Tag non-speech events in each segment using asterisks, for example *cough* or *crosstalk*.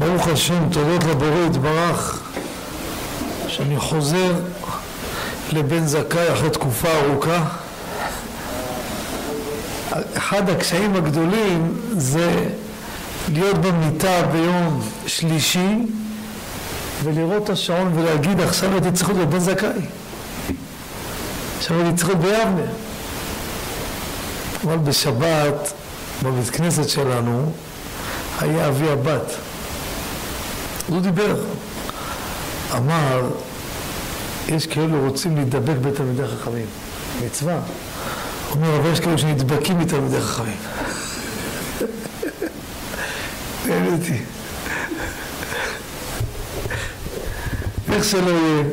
ברוך השם, תודות לבורא יתברך, שאני חוזר לבן זכאי אחרי תקופה ארוכה. אחד הקשיים הגדולים זה להיות במיטה ביום שלישי ולראות את השעון ולהגיד עכשיו הייתי צריך להיות בבן זכאי. עכשיו הייתי צריך להיות ביבנה. אבל בשבת בבית כנסת שלנו היה אבי הבת הוא דיבר. אמר יש כאלו רוצים להידבק בתלמידי חכמים. מצווה. הוא אומר אבל יש כאלו שנדבקים מתלמידי חכמים. *laughs* נהניתי איך שלא יהיה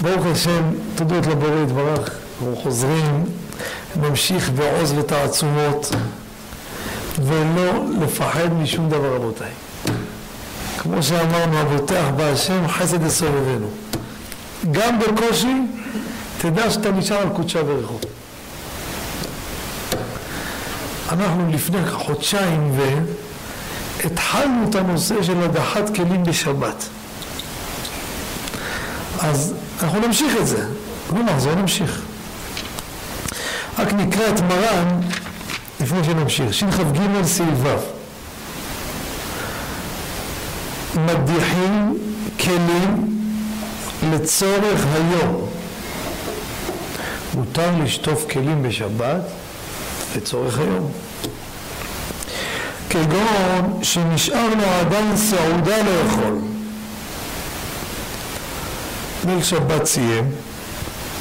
ברוך השם תודות לבורא יתברך אנחנו חוזרים נמשיך בעוז ותעצומות ולא לפחד משום דבר רבותיי כמו שאמרנו הבוטח בהשם חסד יסובבנו. גם בקושי תדע שאתה נשאר על קודשה בריחו אנחנו לפני חודשיים והתחלנו את הנושא של הדחת כלים בשבת. אז אנחנו נמשיך את זה. לא נחזור נמשיך. רק נקרא את מרן לפני שנמשיך. שכ"ג סעיף ו' מדיחים כלים לצורך היום. מותר לשטוף כלים בשבת לצורך היום. כגון שנשאר לו עדיין סעודה לאכול. ליל שבת סיים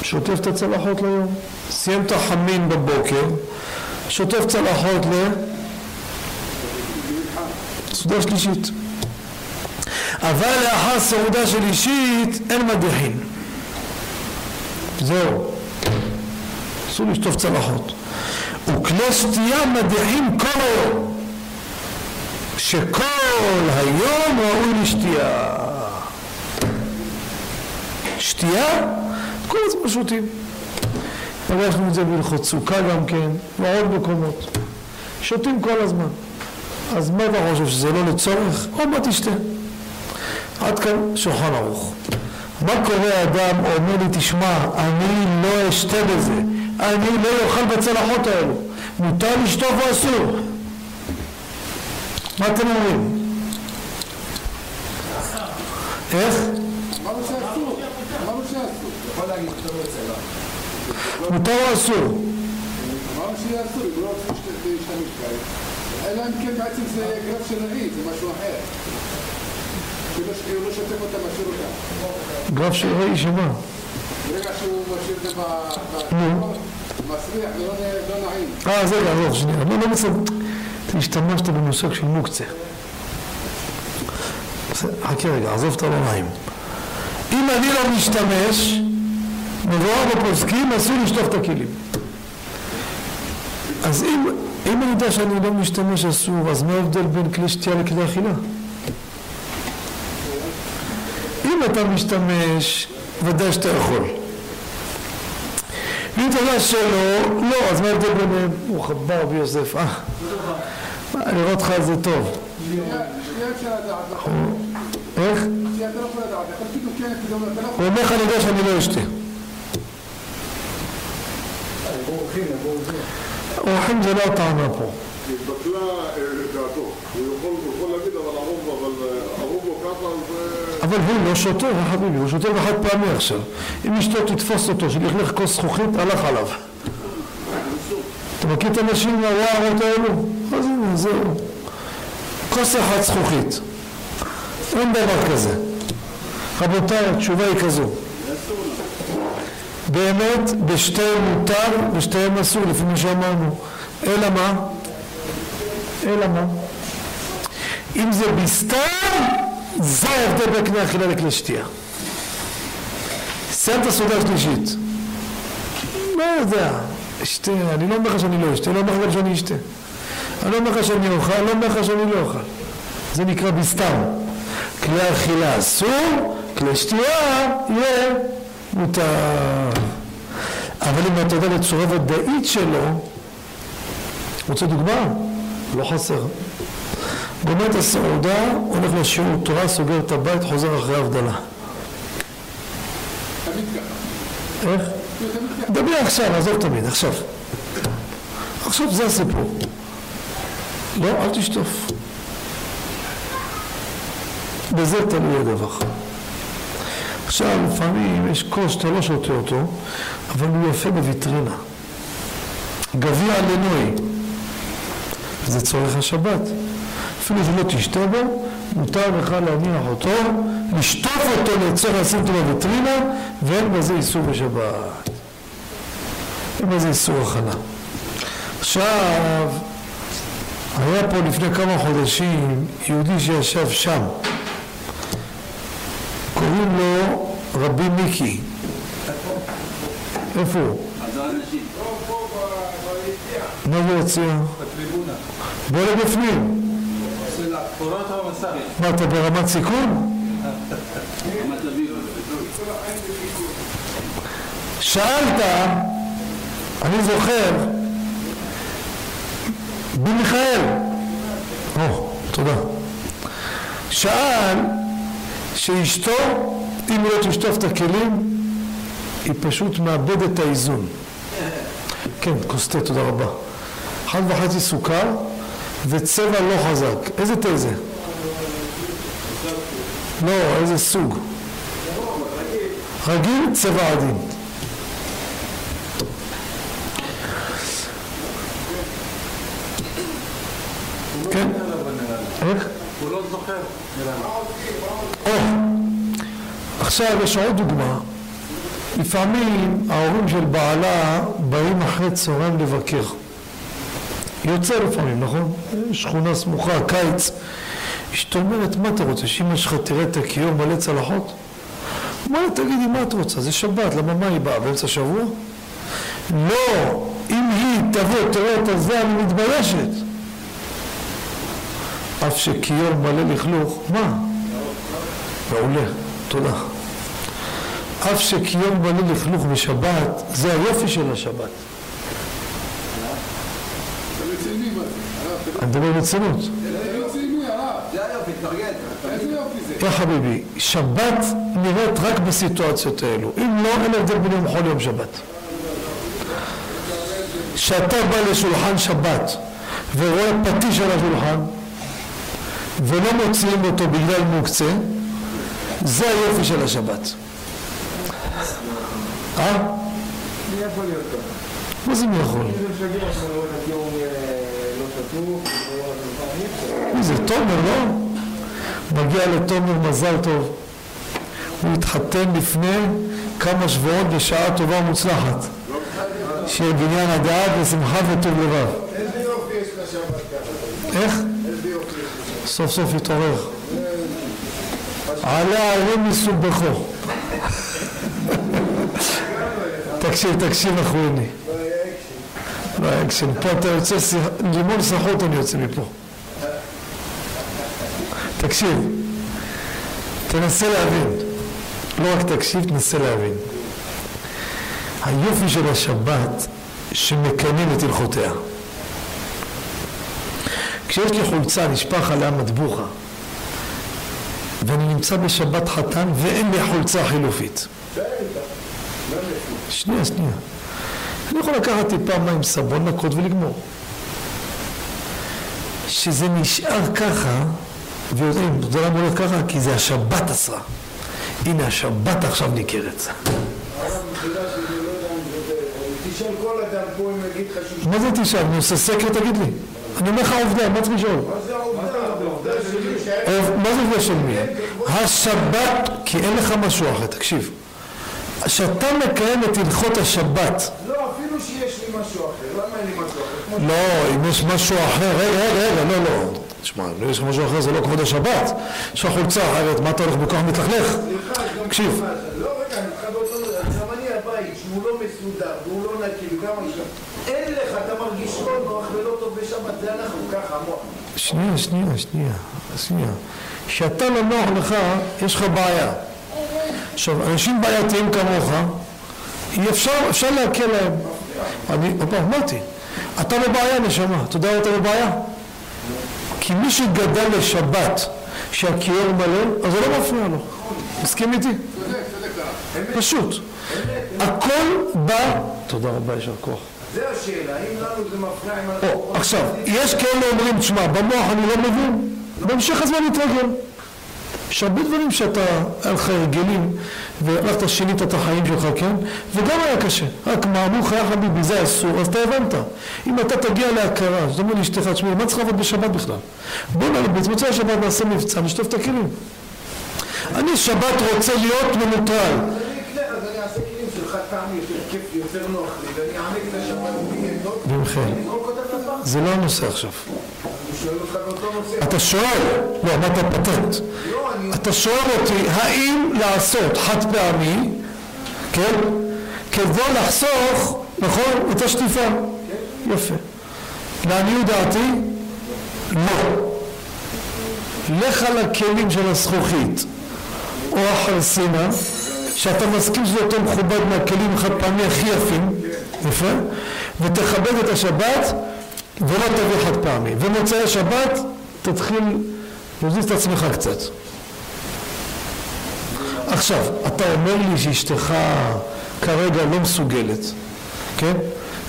שוטף את הצלחות ליום. סיים את החמין בבוקר שוטף צלחות לסעודה שלישית אבל לאחר סעודה שלישית אין מדיחין. זהו. אסור לשטוף צלחות. וכלי שתייה מדיחים כל היום. שכל היום ראוי לשתייה. שתייה? כל הזמן שותים פגשנו את זה בהלכות סוכה גם כן ועוד מקומות. שותים כל הזמן. אז מה אתה חושב שזה לא לצורך? עוד מעט תשתה עד כאן שולחן ערוך מה קורה אדם אומר לי תשמע אני לא אשתה בזה אני לא אוכל בצלחות האלו מותר לשטוף או אסור? מה אתם אומרים? איך? מותר או אסור? לא. אלא אם כן בעצם זה גרף של רהיט, זה משהו אחר. כאילו לא שוטף אותה, משאיר אותה. גרף של ראי שמה? ברגע שהוא משאיר את זה. נו. מסריח ולא לא נעים. אה, זה רגע, עזוב, שנייה. אני לא. אתה השתמשת במושג של מוקצה. חכה רגע, עזוב את הלא נעים. אם אני לא משתמש, מבואר בפוסקים, אסור לשטוף את הכלים. אז אם, אם אני יודע שאני לא משתמש אסור, אז מה ההבדל בין כלי שתייה לכלי אכילה? אם אתה משתמש, ודאי שאתה יכול. אם אתה יודע שלא, לא, אז מה ההבדל ביניהם? ברוך הבא רבי יוסף, אה, לראות לך זה טוב. איך? הוא אומר לך אני יודע שאני לא אשתה. אורחים זה לא הטענה פה. התבטלה אה, דעתו. הוא יכול הוא להגיד, אבל הרוב, אבל אבל הוא לא שותה, יא חביבי, הוא שותה בחד פעמי עכשיו. אם אשתו תתפוס אותו, שלכלך כוס זכוכית, הלך עליו. אתה מכיר את הנשים הווארות האלו? אז הנה, זהו. כוס אחת זכוכית. אין דבר כזה. רבותיי, התשובה היא כזו. באמת, בשתיהם מותר, בשתיהם אסור, לפי מה שאמרנו. אלא מה? אלא מה? אם זה בסתם, זה ההבדל בין קנה אכילה לכלי שתייה. סיים את הסעודה השלישית. לא יודע, אשתה, אני לא אומר לך שאני לא אשתה, לא אומר לך שאני אשתה. אני לא אומר לך שאני אוכל, לא אומר לך שאני לא אוכל. זה נקרא בסתם. כלי אכילה אסור, כלי שתייה יהיה מותר. אבל אם אתה יודע בצורה ודאית שלו, רוצה דוגמה? לא חסר. גומר את הסעודה, הולך לשיעור תורה, סוגר את הבית, חוזר אחרי ההבדלה. איך? דבר עכשיו, עזוב תמיד, עכשיו. עכשיו זה הסיפור. לא, אל תשטוף. בזה תלוי הדבר. עכשיו, לפעמים יש כוס שאתה לא שותה אותו, אבל הוא יפה בוויטרינה. גביע לנוי, זה צורך השבת. אפילו שלא תשתה בו, מותר לך להניח אותו, לשטוף אותו לצורך לשים אותו בוויטרינה, ואין בזה איסור בשבת. אין בזה איסור הכנה. עכשיו, היה פה לפני כמה חודשים יהודי שישב שם, קוראים לו רבי מיקי. איפה הוא? מה זה הציע? בוא לבפנים. מה, אתה ברמת סיכון? שאלת, אני זוכר, במיכאל, או, תודה, שאל שאשתו, אם לא תשטוף את הכלים, היא פשוט מאבדת את האיזון. כן, כוס תודה רבה. אחד וחצי סוכר וצבע לא חזק. איזה תה זה? לא, איזה סוג? רגיל, צבע עדין. כן? איך? הוא לא זוכר. או, עכשיו יש עוד דוגמה. לפעמים ההורים של בעלה באים אחרי צהריים לבקר. יוצא לפעמים, נכון? שכונה סמוכה, קיץ. אשתו אומרת, מה אתה רוצה, שאמא שלך תראה את הכיור מלא צלחות? אומר לה, תגידי, מה את רוצה? זה שבת, למה מה היא באה? באמצע השבוע? לא, אם היא תבוא, תראה את הזה, אני מתביישת. אף שכיור מלא לכלוך, מה? מעולה, תודה. אף שכיור מלא לכלוך בשבת, זה היופי של השבת. אתה רציני מה זה? הרב, אתה אני מדבר ברצינות. יא חביבי, שבת נראית רק בסיטואציות האלו. אם לא, אין הבדל בין יום חול ליום שבת. כשאתה בא לשולחן שבת ורואה פטיש על השולחן ולא מוציאים אותו בגלל מוקצה, זה היופי של השבת. אה? מי יכול להיות ככה? מה זה מי יכול? זה תומר, לא? מגיע לתומר מזל טוב. הוא התחתן לפני כמה שבועות בשעה טובה ומוצלחת. שיהיה בניין הדעת ושמחה וטוב לבב. איזה יופי יש לשבת ככה. איך? איזה יופי יש סוף סוף התעורר. עלה אריה מסובכו. *laughs* תקשיב, תקשיב אחרוני. לא היה אקשן. פה אתה יוצא, לימון סחוט אני יוצא מפה. תקשיב, תנסה להבין. לא רק תקשיב, תנסה להבין. היופי של השבת שמקיימים את הלכותיה. כשיש לי חולצה, נשפך עליה מטבוחה, ואני נמצא בשבת חתן ואין לי חולצה חילופית. שנייה, שנייה. אני יכול לקחת טיפה מים, סבון, נקות ולגמור. שזה נשאר ככה, ויודעים, אתה יודע למה הוא הולך ככה? כי זה השבת אסרה. הנה, השבת עכשיו ניכרת. מה זה תשאל? אני עושה סקר, תגיד לי. אני אומר לך עובדה, מה צריך לשאול? מה זה עובדה של מי? השבת, כי אין לך משהו אחר, תקשיב. כשאתה מקיים את הלכות השבת, לא, אפילו שיש לי משהו אחר. למה אין לי משהו אחר? כמו לא, אם יש משהו אחר, רגע, רגע, רגע, לא, לא. תשמע, אם יש לך משהו אחר זה לא כבוד השבת. יש לך חולצה אחרת, מה אתה הולך בכוח מתלכלך? יש תקשיב. לא, רגע, אני איתך באותו... גם אני הבית, שהוא לא מסודר, והוא לא נקי, וגם עכשיו. אין לך, אתה מרגיש לא נוח ולא טוב בשבת, זה אנחנו ככה, המוח. שנייה, שנייה, שנייה, שנייה. כשאתה לא נוח לך, יש לך בעיה. עכשיו, אנשים בעייתיים כמוך, אפשר, אפשר להקל להם. אני, עוד פעם, אמרתי, אתה בבעיה, נשמה. אתה יודע אתה בבעיה? כי כי מי שגדל לשבת שהכיור מלא, אז זה לא מפריע לו. מסכים איתי? פשוט. הכל בא... תודה רבה, יישר כוח. זה השאלה, האם לנו זה מפריע אם אנחנו... עכשיו, יש כאלה אומרים, תשמע, במוח אני לא מבין, בהמשך הזמן נתרגל. יש הרבה דברים שאתה, היה לך הרגלים, והלכת שינית את החיים שלך, כן? וגם היה קשה. רק מה אמרו לך, יא חביבי, זה אסור, אז אתה הבנת. אם אתה תגיע להכרה, זאת אומרת לאשתך, תשמעי, מה צריך לעבוד בשבת בכלל? בוא מוצאי השבת נעשה מבצע, נשטוף את הכלים. אני שבת רוצה להיות מנוטרל. יותר נוח לי, ואני אענק את השבת בלי עמדות, אותה לפח. זה לא הנושא עכשיו. אני שואל אותך באותו נושא. אתה שואל, לא, אמרת פטנט. לא, אני... אתה שואל אותי, האם לעשות חד פעמי, כן, כדי לחסוך, נכון, את השטיפה. יפה. לעניות דעתי, לא. לך על הכלים של הזכוכית או החרסינה, שאתה מסכים שזה יותר מכובד מהכלים החד פעמי הכי יפים, יפה, ותכבד את השבת ולא תביא חד פעמי. ומוצאי השבת תתחיל להזיז את עצמך קצת. עכשיו, אתה אומר לי שאשתך כרגע לא מסוגלת, כן?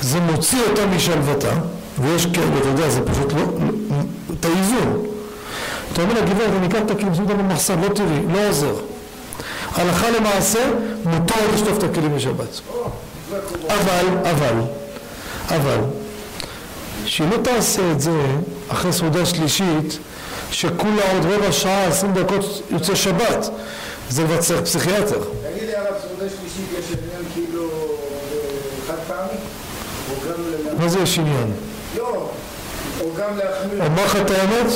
זה מוציא אותה משלוותה, ויש כאלה, אתה יודע, זה פשוט לא, לא את האיזון. אתה אומר לה, גברת, אני אקח את הכלים, שים אותם במחסן, לא תראי, לא עוזר. הלכה למעשה, מותר לשטוף את הכלים בשבת. אבל, אבל, אבל, שהיא לא תעשה את זה אחרי סעודה שלישית, שכולה עוד רבע שעה, עשרים דקות יוצא שבת. זה כבר צריך פסיכיאטר. תגיד לי, הרב, סעודה שלישית יש עניין כאילו אה, חד פעמי? מה זה יש עניין? לא, או גם להחמיר. אומר לך את האמת?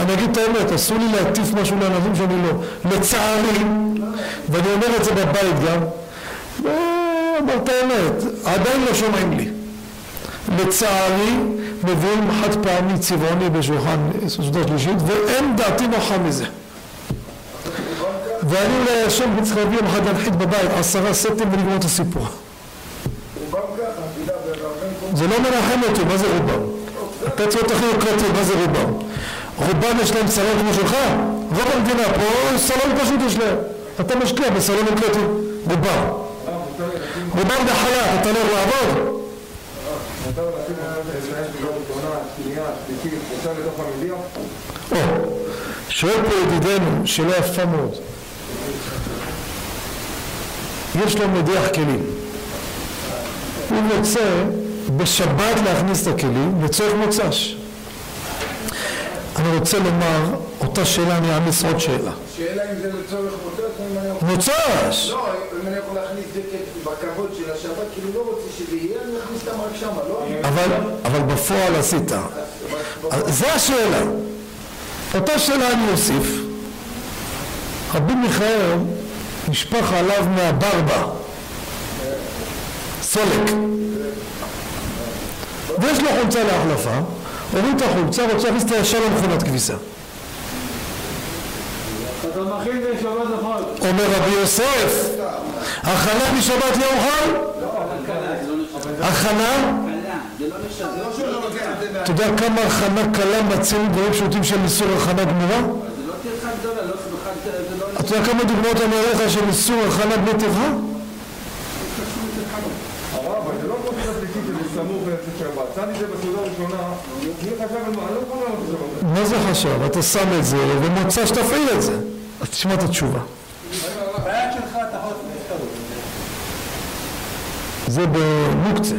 אני אגיד את האמת, אסור לי להטיף משהו לענבים שאני לא. לצערי, ואני אומר את זה בבית גם, ואמר את האמת, עדיין לא שומעים לי. לצערי, מביאים חד פעמי צבעוני בשולחן סעודה שלישית, ואין דעתי נוחה מזה. ואני אולי השם צריך להביא יום אחד להנחית בבית עשרה סטים ולגמור את הסיפור. זה לא מנחם אותי, מה זה רובם? הפצועות הכי יוקרתיות, מה זה רובם? רובם יש להם סלון כמו שלך? רוב המדינה פה סלון פשוט יש להם. אתה משקיע בסלון יוקרתי, רובם. רובם בחל"ת, אתה לא יכול לעבוד? או, שואל פה ידידנו, שאלה יפה מאוד. יש לו מדיח כלים. הוא רוצה בשבת להכניס את הכלים לצורך מוצ"ש. אני רוצה לומר, אותה שאלה אני אעמיס עוד שאלה. שאלה אם זה לצורך מוצא, אם אני יכול... מוצ"ש! לא, אם אני יכול להכניס את זה בכבוד של השבת, כאילו לא רוצה שזה יהיה, אני אכניס אותם רק שמה, לא? אבל, אבל בפועל עשית. זה השאלה. אותה שאלה אני אוסיף. רבי מיכאל נשפך עליו מהברבה. סולק. ויש לו חולצה להחלפה, הוריד את החולצה, רוצה להכניס את הישר למכונת כביסה. אומר רבי יוסף, הכנה משבת לא אוכל? הכנה? אתה יודע כמה הכנה קלה מציעים דברים פשוטים של איסור הכנה גמורה? אתה יודע כמה דוגמאות אני אראה לך של איסור הכנה בלי טרחה? הרב, אבל זה לא כמו שאתה שלישית שזה סמוך לצאת שבת. שמתי את זה בסעודה הראשונה, מי חשב על מה? אני לא יכול. מה זה חשב? אתה שם את זה ומוצא שתפעיל את זה. אז תשמע את התשובה. זה במוקצה.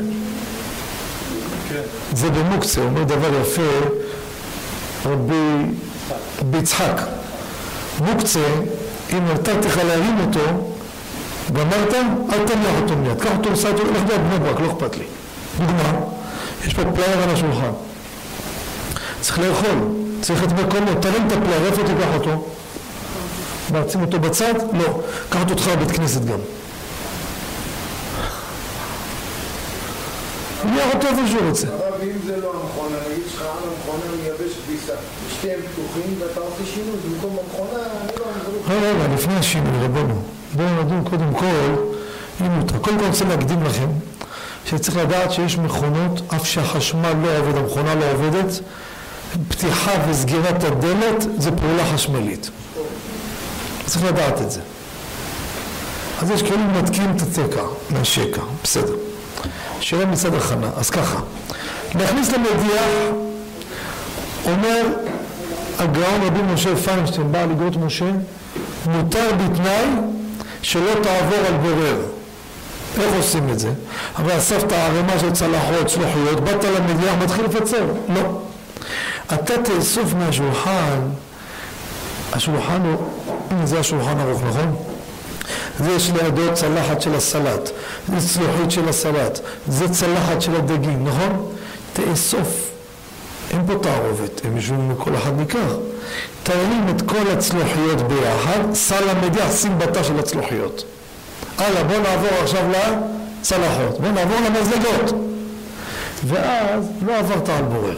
זה במוקצה, אומר דבר יפה רבי יצחק. מוקצה, אם נתתי לך להרים אותו, גמרת, אל תניח אותו מיד. קח אותו, סע אותו, לך לבני ברק, לא אכפת לי. דוגמה, יש פה פלייר על השולחן. צריך לאכול, צריך את מקומו, תרים את הפלייר, איפה תיקח אותו? מה, תשים אותו בצד? לא. קח אותו איתך לבית כנסת גם. תניח אותו איפה שהוא רוצה. הרב, אם זה לא המכונה, נגיד שלך על המכונה מייבש כביסה, שתיהם פתוחים ואתה עושה שינוי במקום המכונה, אני לא... אני לא- רגע, רגע, לפני השינוי, רבנו, בואו נדון קודם כל, אם מותר. קודם כל אני רוצה להקדים לכם, שצריך לדעת שיש מכונות, אף שהחשמל לא עובד, המכונה לא עובדת, פתיחה וסגירת הדלת זה פעולה חשמלית. צריך לדעת את זה. אז יש כאלה מתקיעים את התקע מהשקע, בסדר. שאלה מצד הכנה, אז ככה, להכניס למדיח, אומר הגאון רבי משה פיינשטיין, בעל איגרות משה, מותר בתנאי שלא תעבור על בורר. איך עושים את זה? אבל אספת ערימה של צלחות, צלוחיות, באת למדיח, מתחיל לפצר. לא. אתה תאסוף מהשולחן, השולחן הוא, זה השולחן ערוך, נכון? זה יש לידו צלחת של הסלט, זה צלוחית של הסלט, זה צלחת של הדגים, נכון? תאסוף. אין פה תערובת, הם יושבים מכל אחד ניקח. תרים את כל הצלוחיות ביחד, סל המדיח, שים בתא של הצלוחיות. הלאה, בוא נעבור עכשיו לצלחות, בוא נעבור למזלגות. ואז לא עברת על בורר.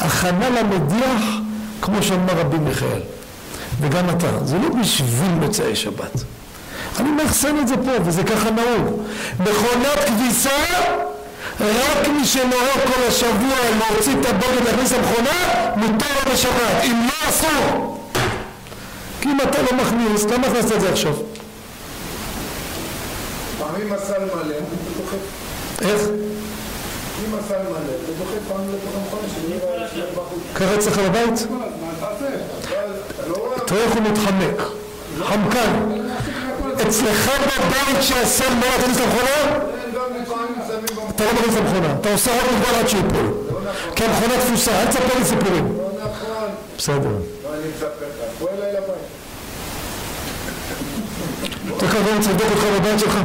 הכנה למדיח, כמו שאמר רבי מיכאל, וגם אתה, זה לא בשביל מוצאי שבת. אני מאחסן את זה פה, וזה ככה נהוג. מכונת כביסה, רק מי שנוהג כל השבוע להוציא את הבגד להכניס למכונה, מותר בשבת. אם לא, אסור. כי אם אתה לא מכניס, למה הכנסת את זה עכשיו? פעמים הסל מלא. איך? אם הסל מלא, הוא דוחף פעם לתוך המכונה בחוץ. ככה אצלך בבית? אתה לא רואה? תראה איך הוא מתחמק. חמקן. אצלך בבית שהסל מלא למכונה? לפעמים שמים במכונה. אתה לא מכניס למכונה. אתה עושה רק מגבל עד שיפול. כי המכונה תפוסה, אל תספר לי סיפורים. לא נכון. בסדר. לא. אתה ככה רוצה לבדוק אותך בבית שלך?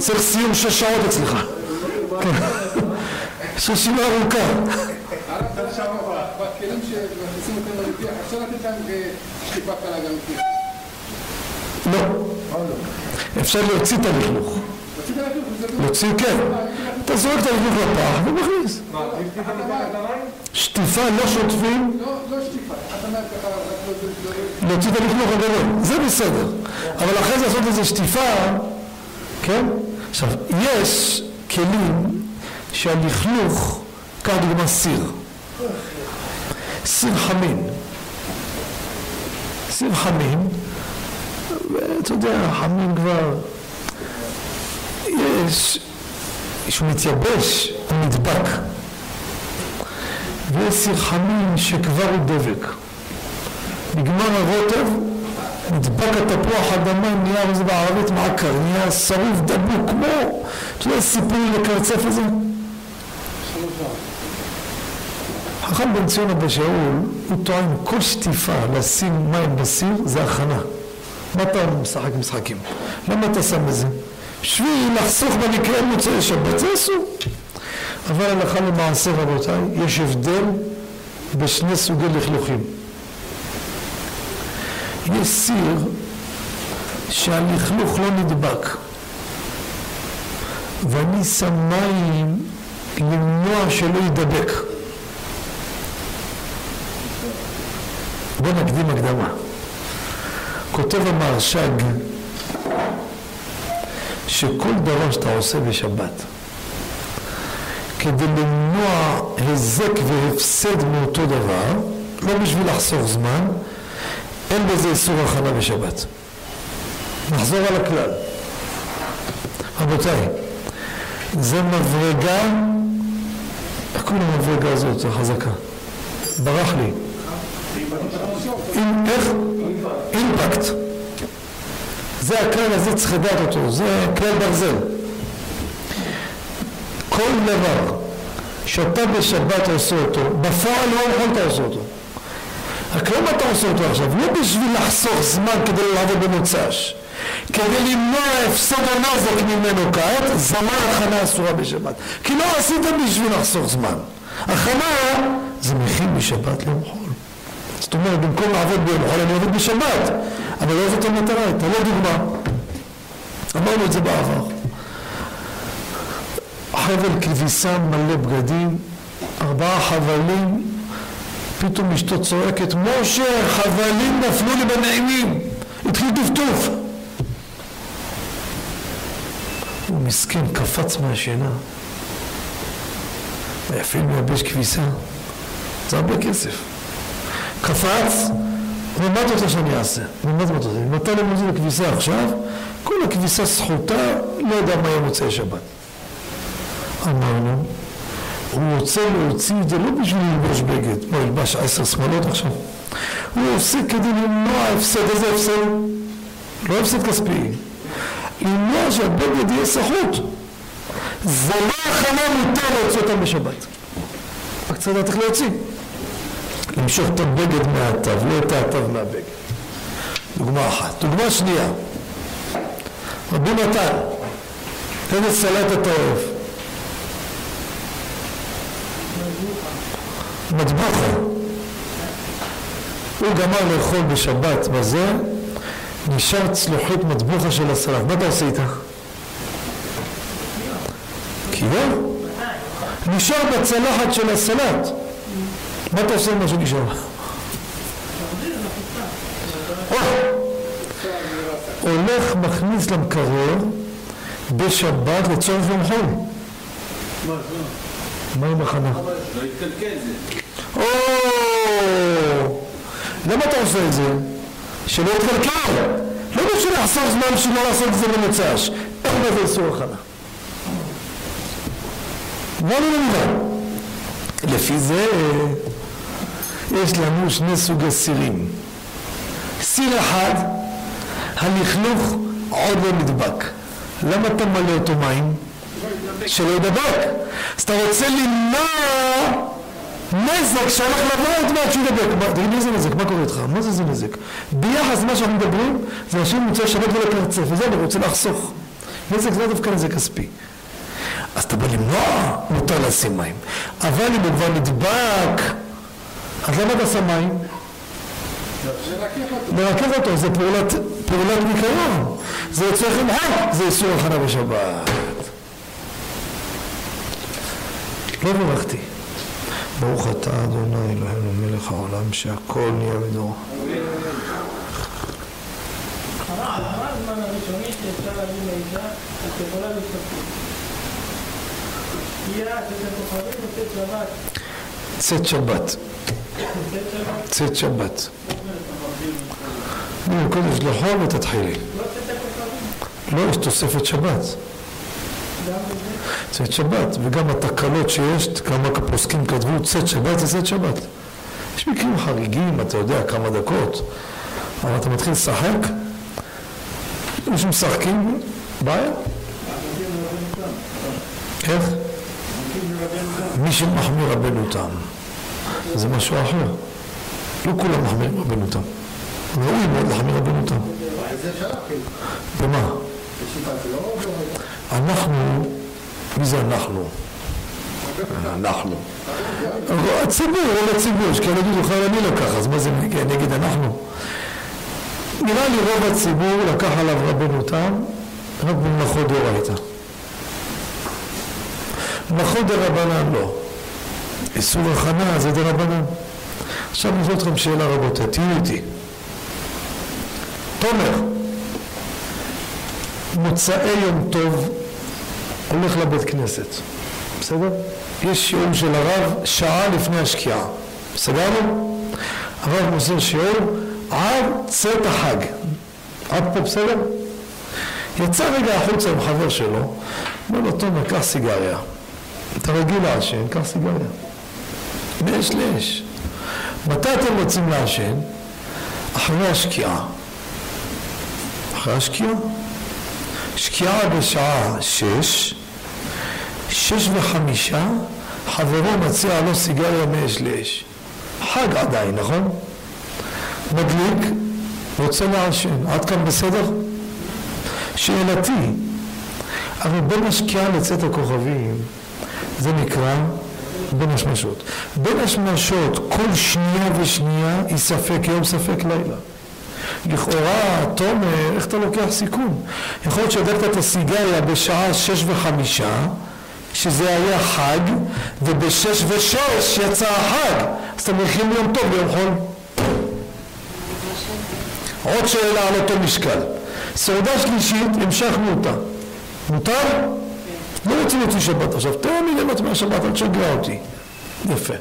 צריך סיום שש שעות אצלך. כן. יש ארוכה. קלה גם לפני. לא. אפשר להוציא את הלכלוך. להוציא, כן. אתה זורק את הלכלוך לפח ומכניס. שטיפה לא שוטפים, לא, לא שטיפה. להוציא את הלכלוך הגדול. זה בסדר. אבל אחרי זה לעשות איזה שטיפה, כן? עכשיו, יש כלים שהלכלוך, קח דוגמה סיר. סיר חמין. סיר חמין, ואתה יודע, חמין כבר, יש, שהוא מתייבש, הוא נדבק. ויש סיר חמין שכבר הוא דבק. נגמר הרוטב, נדבק התפוח אדמה, נהיה, מה זה בערבית מעקר, נהיה שרוף דבוק, כמו, אתה יודע, סיפור לקרצף את זה? חכם בן ציון אבא שאול, הוא טוען, כל שטיפה לשים מים בסיר זה הכנה. מה אתה משחק משחקים? למה אתה שם את זה? בשביל לחסוך במקרה מוצאי שבת, זה אסור. אבל הלכה למעשה רבותיי, יש הבדל בשני סוגי לכלוכים. יש סיר שהלכלוך לא נדבק ואני שם מים למנוע שלא יידבק. בוא נקדים הקדמה. כותב המהרש"ג שכל דבר שאתה עושה בשבת כדי למנוע היזק והפסד מאותו דבר, לא בשביל לחסוך זמן, אין בזה איסור הכנה בשבת. נחזור על הכלל. רבותיי, זה מברגה, איך קוראים למברגה הזאת, החזקה? ברח לי. איך? אימפקט. זה הכלל הזה, צריך לדעת אותו, זה כלל ברזל. כל דבר שאתה בשבת עושה אותו, בפועל לא יכולת לעשות אותו. רק למה אתה עושה אותו עכשיו? לא בשביל לחסוך זמן כדי לעבוד במוצ"ש. כדי למנוע הפסד או נזק ממנו כעת, זמן הכנה אסורה בשבת. כי לא עשית בשביל לחסוך זמן. הכנה זה מכין בשבת ליום חול. זאת אומרת, במקום לעבוד ביום חול, אני עובד בשבת. אבל לא זאת המטרה, הייתה לא דוגמה. אמרנו את זה בעבר. חבל כביסה מלא בגדים, ארבעה חבלים, פתאום אשתו צועקת, משה, חבלים נפלו לי בנעימים. התחיל טפטוף. הוא מסכן, קפץ מהשינה. ויפעיל מייבש כביסה. זה הרבה כסף. קפץ, אומר, מה אתה רוצה שאני אעשה? אומר, מה אתה רוצה? אם אתה לא מוזיל לכביסה עכשיו, כל הכביסה סחוטה, לא יודע מה יהיה מוצאי שבת. אמרנו, הוא רוצה להוציא את זה לא בשביל ללבוש בגד, בוא ילבש עשר שמאלות עכשיו. הוא עושה כדי למנוע הפסד, איזה הפסד? לא הפסד כספי. למנוע שהבגד יהיה סחוט. זה לא הכנה מותר להוציא אותם בשבת. רק צריך לדעת איך להוציא. למשוך את הבגד מהתו, לא את התו מהבגד. דוגמה אחת. דוגמה שנייה. רבי נתן, איזה סלט אתה אוהב? מטבוחה. הוא גמר לאכול בשבת בזה, נשאר צלוחית מטבוחה של הסלט. מה אתה עושה איתה? קיבה? נשאר בצלחת של הסלט. מה אתה עושה עם מה שנשאר? או, הולך, מכניס למקרר בשבת לצורך יום חול. מה עם הכנה? לא יתקלקל זה. או, למה אתה עושה את זה? שלא יתקלקל. לא בשביל לחסוך זמן בשביל לא לעשות את זה במוצ"ש. איך זה איסור הכנה? מה אני מבינה? לפי זה יש לנו שני סוגי סירים. סיר אחד, הלכלוך עוד לא נדבק. למה אתה מלא אותו מים? שלא ידבק. אז אתה רוצה למנוע נזק שהולך לבוא עוד מעט שהוא ידבק. מה- תגיד לי איזה נזק, מה קורה איתך? מה זה זה נזק? ביחס למה שאנחנו מדברים, זה אנשים מוצאי שבת ולקרצף, וזה אני רוצה לחסוך. נזק זה לא דווקא נזק כספי. אז אתה בא למנוע, מותר לשים מים. אבל אם הוא כבר נדבק, אז למה אתה שם מים? לרכז אותו, זה פעולת, פעולת ניקיון. זה יוצא הר, זה איסור הכנה בשבת. לא ברכתי. ברוך אתה אדוני אלוהינו מלך העולם שהכל נהיה שבת. צאת שבת. צאת שבת, קודש לחול ותתחילי. לא, יש תוספת שבת. צאת שבת, וגם התקלות שיש, כמה פוסקים כתבו צאת שבת זה צאת שבת. יש מקרים חריגים, אתה יודע, כמה דקות, אבל אתה מתחיל לשחק, אנשים משחקים, בעיה. איך? מי שמחמיר רבנו תם, זה משהו אחר. לא כולם מחמירים רבנו תם. ראוי מאוד להחמיר רבנו תם. במה? אנחנו, מי זה אנחנו? אנחנו. הציבור, רוב הציבור, יש כאלה יגידו לך אני לא ככה, אז מה זה נגד אנחנו? נראה לי רוב הציבור לקח עליו רבנו תם רק במלאכות דאורייתא. מלאכות דרבנן לא. איסור הכנה זה דרבנן. עכשיו אני אתכם שאלה רבותיי, תהיו איתי. תומר, מוצאי יום טוב הולך לבית כנסת, בסדר? יש שיעור של הרב שעה לפני השקיעה, סגרנו? הרב מוסר שיעור עד צאת החג, עד פה בסדר? יצא רגע החוצה עם חבר שלו, אומר לו תומר קח סיגריה, אתה רגיל לעשן, קח סיגריה, מאש לאש. מתי אתם רוצים לעשן? אחרי השקיעה. אחרי השקיעה? שקיעה בשעה שש, שש וחמישה, חברו מציע לו סיגריה מאש לאש. חג עדיין, נכון? מדליק, רוצה לעשן. עד כאן בסדר? שאלתי, הרי בין השקיעה לצאת הכוכבים, זה נקרא בין השמשות. בין השמשות, כל שנייה ושנייה היא ספק יום, ספק לילה. לכאורה, תומר, איך אתה לוקח סיכון? יכול להיות שהדקת את הסיגריה בשעה שש וחמישה, שזה היה חג, ובשש ושש יצא החג. אז אתה מכין יום טוב ביום חול. עוד שאלה על אותו משקל. סעודה שלישית, המשכנו אותה. מותר? לא רוצים להוציא שבת עכשיו. תן לי ליהנות מהשבת, אל תשגע אותי. יפה.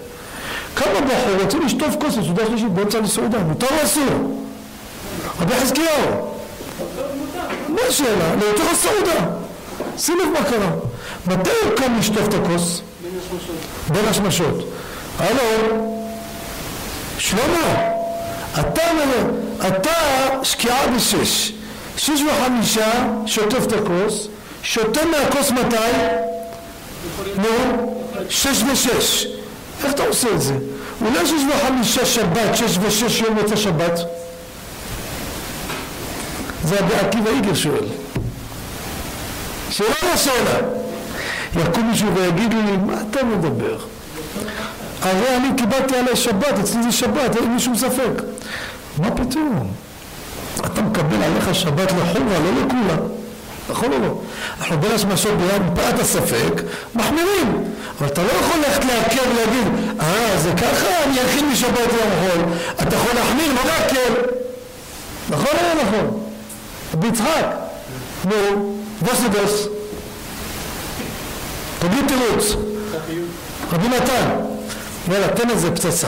כמה בחור רוצים לשטוף כוס לסעודה שלישית באמצע הסעודה, מותר או אסור? רבי חזקיהו, מה השאלה? לתוך הסעודה. שים לב מה קרה. מתי הוא קם לשטוף את הכוס? בין השמשות. הלו, שלמה, אתה, אתה שקיעה בשש, שש וחמישה שוטף את הכוס, שותה מהכוס מתי? נו, שש ושש. איך אתה עושה את זה? אולי שש וחמישה שבת, שש ושש יום יוצא שבת? זה עקיבא איגר שואל. שאלה לא שאלה. יקום מישהו ויגיד לי, מה אתה מדבר? הרי אני קיבלתי עליי שבת, אצלי זה שבת, אין לי שום ספק. מה פתאום? אתה מקבל עליך שבת לחומרה, לא לכולה. נכון או לא? אנחנו בין השמשות ביד מפאת הספק, מחמירים. אבל אתה לא יכול ללכת להקל ולהגיד, אה, זה ככה, אני אכין משבת יום חול. אתה יכול להחמיר, לא להקל. נכון או לא נכון? רבי יצחק, נו, בוסי תגיד תירוץ. רבי נתן, יאללה, תן איזה פצצה.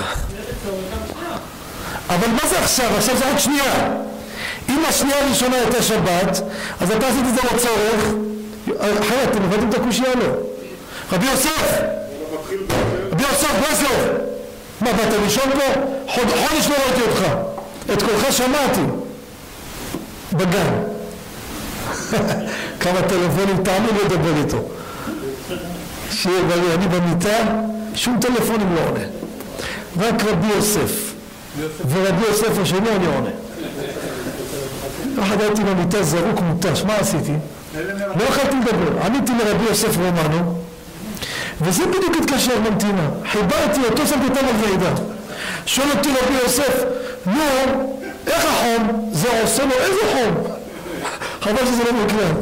אבל מה זה עכשיו? עכשיו זה עוד שנייה. אם השנייה הראשונה הייתה שבת, אז אתה עשית את זה לצורך. אחרת, אתם הבנתם את הקושייה או לא? רבי יוסף! רבי יוסף, זה? מה, באת לישון פה? חודש לא ראיתי אותך. את קולך שמעתי. בגן. *laughs* כמה טלפונים תעמי לדבר איתו. שיהיה בריא, אני במיטה, שום טלפונים לא עונה. רק רבי יוסף. ורבי יוסף השני אני עונה. אחד הייתי במיטה זרוק מותש, מה עשיתי? לא יכולתי לדבר. עניתי לרבי יוסף רומנו, וזה בדיוק התקשר ממתינה. חיברתי אותו, שמתי אותם על ועידה. שואל אותי רבי יוסף, נו, איך החום? זה עושה לו איזה חום? חבל שזה לא מוקלט.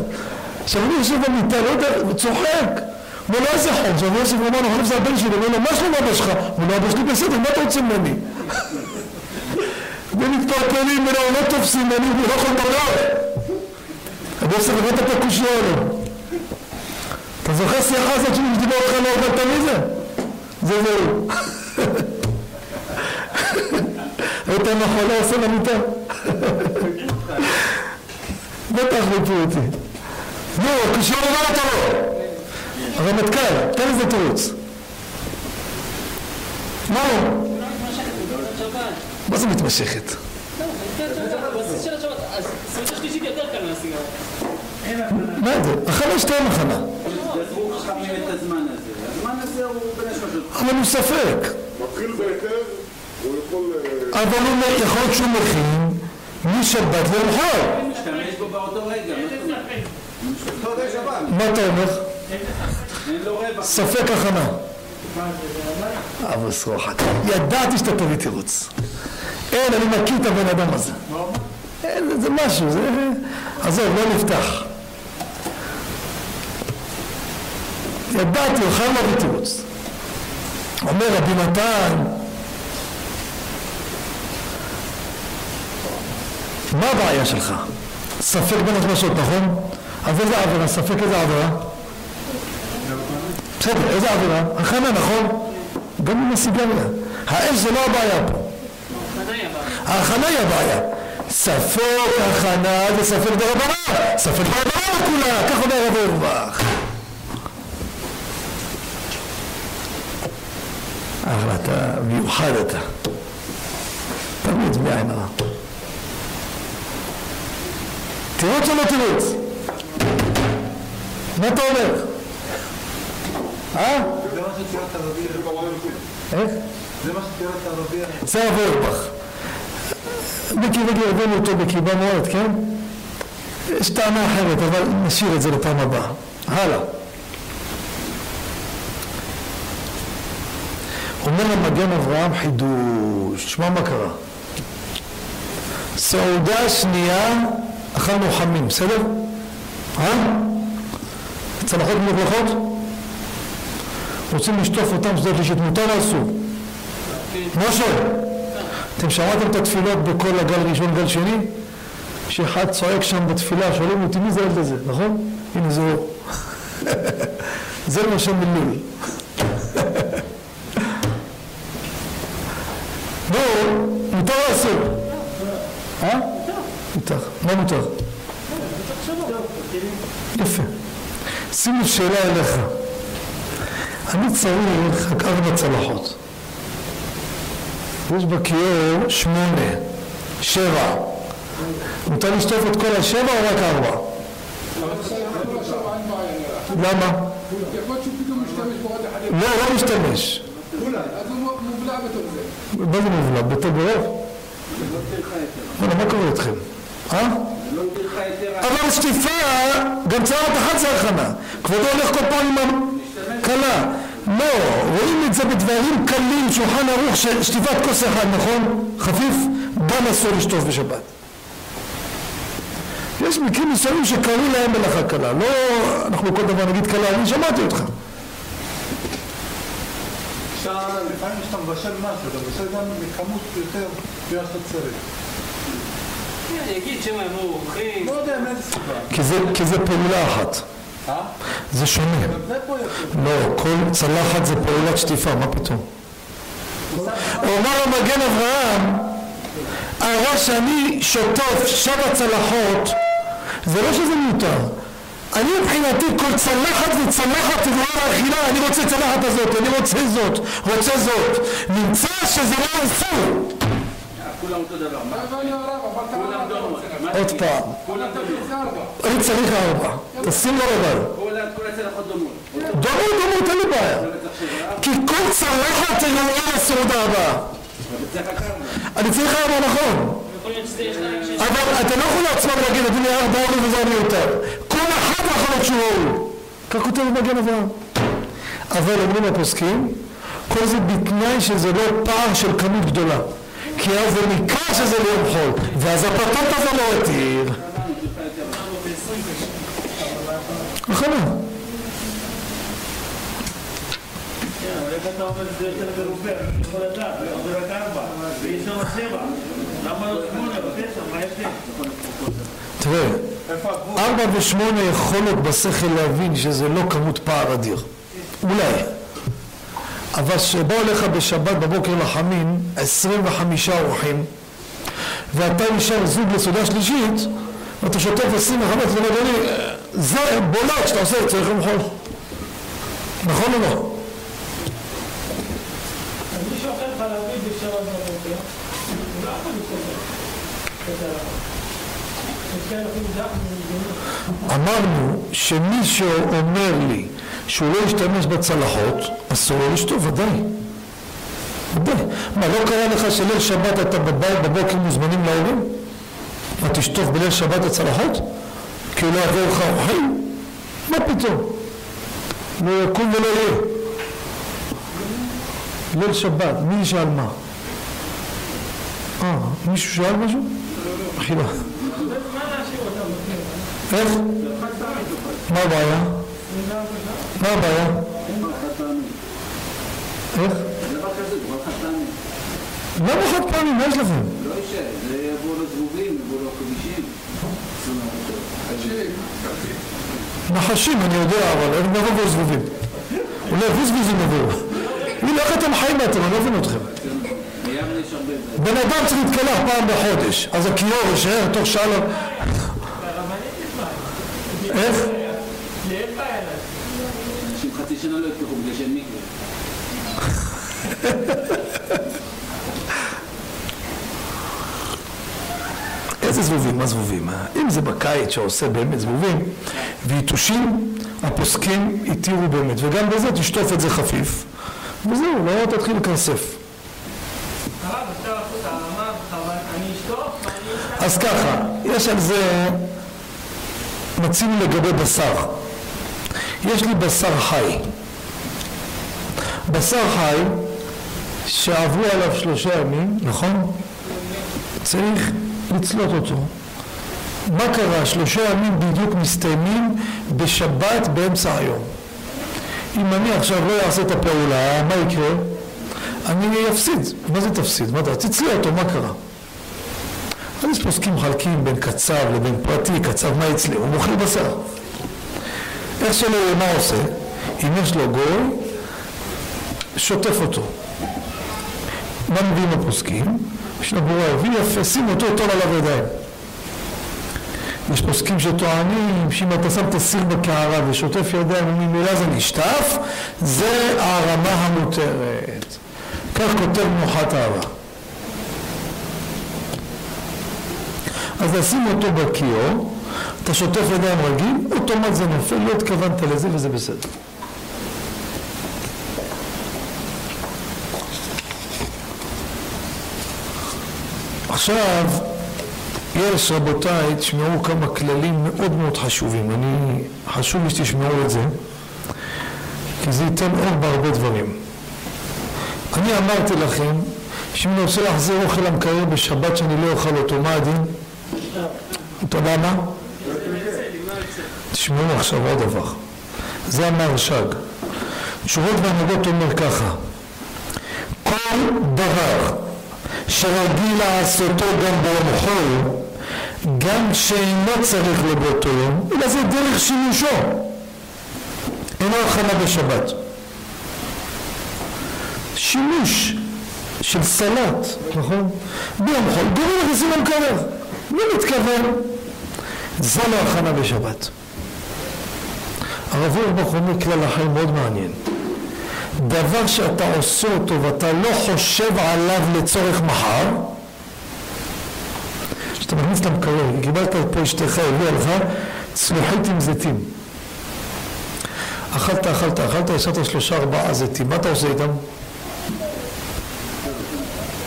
עכשיו אני יושב במיטה, לא יודע, צוחק. אומר לו איזה חום? עכשיו יוסף רומנו, חושב שזה הבן שלי, אומר לו, מה שלום אבא שלך? אומר לו, אבא שלי בסדר, מה אתה רוצה ממני? *laughs* ומתפרפלים ממנו, לא תופסים ממני, הוא לא יכול לדבר. רבי יוסף, הבאת את הקושיה או לא? אתה זוכר שיחה הזאת שדיבר אותך לא הבנת מי זה? זה זהו. ראית מה חולה עושה למיטה? *laughs* בטח ליפו אותי. נו, קשור למה אתה לא? הרמטכ"ל, תן איזה תירוץ. מה הוא? מה זה מתמשכת? מה זה? הכנה שתהיה מכנה. אבל הוא ספק. אה, אבל הוא יכול להיות שהוא מכין משבת ליום חול. משתמש בו באותו רגע. מה אתה אומר? ספק הכנה. אבו סרוחת. ידעתי שאתה תביא תירוץ. אין, אני מכיר את הבן אדם הזה. אין, זה משהו, זה... עזוב, לא נפתח. ידעתי, הוא חייב להביא תירוץ. אומר רבי מתן, מה הבעיה שלך? ספק בין השמשות, נכון? אז איזה עבירה? ספק איזה עבירה? בסדר, איזה עבירה? הכנה, נכון? גם עם הסיגריה. האש זה לא הבעיה פה. ההכנה היא הבעיה. ספק הכנה זה ספק דרבנן, ספק דרבנן כולה, כך אומר הרב אורבך. אבל אתה מיוחד אתה. תמיד בלי עין הרע. תירוץ או לא? מה אתה אומר? אה? זה מה שתיארת הרביע. איך? זה מה שתיארת הרביע. זה וגיל הבאנו אותו בקיבה מועד, כן? יש טענה אחרת, אבל נשאיר את זה לפעם הבאה. הלאה. אומר המגן אברהם חידוש, שמע מה קרה. סעודה שנייה אכלנו חמים, בסדר? אה? צלחות מלוכלכות? רוצים לשטוף אותם שדות לשית, מותר לעשות. משה, אתם שמעתם את התפילות בכל הגל ראשון, וגל שני? שאחד צועק שם בתפילה, שואלים אותי מי זה הילד הזה, נכון? הנה זה הוא. *laughs* זה למשל מלול. *laughs* בואו, מותר לעשות. אה? מותר. מה מותר? יפה. שימו שאלה אליך. אני צריך רק ארבע צלחות. יש בכיור שמונה, שבע. מותר לשטוף את כל השבע או רק ארבע? למה? לא, לא משתמש. זה. מה זה מובלע? בטל ברוב? מה קורה איתכם? אה? אבל שטיפה, גם צלחת אחת צרכנה. כבודו הולך כל פעם עם הכלה. לא, רואים את זה בדברים קלים, שולחן ערוך, שטיפת כוס אחד, נכון? חפיף, גם אסור לשטוף בשבת. יש מקרים מסוימים שקראו להם מלאכה קלה. לא, אנחנו כל דבר נגיד קלה, אני שמעתי אותך. לפעמים כשאתה מבשל משהו, אתה מבשל גם מכמות יותר בגלל שאתה צריך. אני אגיד שהם היו אורחים. לא יודע מאיזה סיבה. כי זה פעולה אחת. זה שונה. לא, כל צלחת זה פעולת שטיפה, מה פתאום? אומר המגן אברהם, ההערה שאני שוטף שבע צלחות, זה לא שזה מותר. אני מבחינתי כל צלחת וצלחת דבר האכילה, אני רוצה צלחת הזאת, אני רוצה זאת, רוצה זאת. נמצא שזה לא אסור. כולם אותו דבר. עוד? פעם. אני צריך ארבע. תשים לו לבד. דומות. דומות, אין לי בעיה. כי כל צלחת ראויה לסעודה הבאה. אני צריך ארבע, נכון. אבל אתה לא יכול לעצמם להגיד, לי ארבע ארבע וזה מיותר. כל אחד יכול להיות שהוא ראוי. כך כותב מגן אברהם. אבל אומרים הפוסקים, כל זה בתנאי שזה לא פער של כמות גדולה. כי אז זה ניכר שזה ליום חול, ואז הפרטות הזה לא התיר. נכון. לא? תראה? ארבע ושמונה יכולות בשכל להבין שזה לא כמות פער אדיר. אולי. אבל כשבאו אליך בשבת בבוקר לחמין 25 אורחים ואתה נשאר זוג לסעודה שלישית ואתה שוטף 25 זה אומר אדוני זה בולט שאתה עושה צריך למחול נכון או לא? לא. אמרנו שמי שאומר לי שהוא לא ישתמש בצלחות, אסור לו לשתות, ודאי. ודאי. מה, לא קרה לך שליל שבת אתה בבית בבוקר מוזמנים להורים? מה, תשטוף בליל שבת הצלחות? כי הוא לא יבוא לך אורחים? מה פתאום? לא יקום ולא יהיה. ליל שבת, מי שאל מה? אה, מישהו שאל משהו? מחילה. איך? מה הבעיה? מה הבעיה? איך? כזה, דבר חד פעמי. למה חד פעמי? מה יש לכם? לא יישאר, זה יבוא לו זבובים, יבוא לו חמישים. נחשים אני יודע, אבל אין מה לבוא זבובים. אולי גוזגוזים יבואו. הנה, איך אתם חיים אתם? אני לא מבין אתכם. בן אדם צריך להתקלח פעם בחודש, אז הכיור יישאר תוך שעה לא... איך? לי אין בעיה להשאיר. יפתחו בגלל שאין מקווה. איזה זבובים? מה זבובים? אה? אם זה בקיץ שעושה באמת זבובים ויתושים, הפוסקים התירו באמת, וגם בזה תשטוף את זה חפיף, וזהו, לא תתחיל לכרסף. אז ככה, יש על זה, מצינו לגבי בשר. יש לי בשר חי. בשר חי, שעברו עליו שלושה ימים, נכון? צריך לצלות אותו. מה קרה? שלושה ימים בדיוק מסתיימים בשבת באמצע היום. אם אני עכשיו לא אעשה את הפעולה, מה יקרה? אני אפסיד. מה זה תפסיד? מה אתה תצלה אותו, מה קרה? אז פוסקים מחלקים בין קצב לבין פרטי, קצב מה אצלי? הוא מוכר בשר. איך שלא יהיה, מה עושה? אם יש לו גוי, שוטף אותו. מה מביאים הפוסקים? יש לו גורל, ויפה, שים אותו טוב עליו ידיים. יש פוסקים שטוענים שאם אתה שם את הסיר בקערה ושוטף ידיים וממילא זה נשטף, זה הערמה המותרת. כך כותב מנוחת אהבה. אז לשים אותו בכיור, אתה שוטף ידיים רגיל, אוטומט זה נופל, לא התכוונת לזה וזה בסדר. עכשיו, יש רבותיי, תשמעו כמה כללים מאוד מאוד חשובים. אני, חשוב לי שתשמעו את זה, כי זה ייתן אור בהרבה דברים. אני אמרתי לכם, שאם אני רוצה להחזיר אוכל למקרר בשבת שאני לא אוכל אותו, מה הדין? אתה יודע מה? תשמעו עכשיו עוד דבר. זה המהרש"ג. תשובות והנהגות אומר ככה: כל דבר שרגיל לעשותו גם ביום חול, גם שאינו צריך לו יום, אלא זה דרך שימושו. אינו הכנה בשבת. שימוש של סלט, נכון? ביום חול, גורם מכניסים למקרר. לא מתכוון. זה לא הכנה בשבת. הרב אורבך אומר כלל החיים מאוד מעניין. דבר שאתה עושה אותו ואתה לא חושב עליו לצורך מחר, כשאתה מכניס למקרר, קיבלת פה אשתך, הביאה לך צלוחית עם זיתים. אכלת, אכלת, אכלת, השארת שלושה ארבעה זיתים, מה אתה עושה איתם?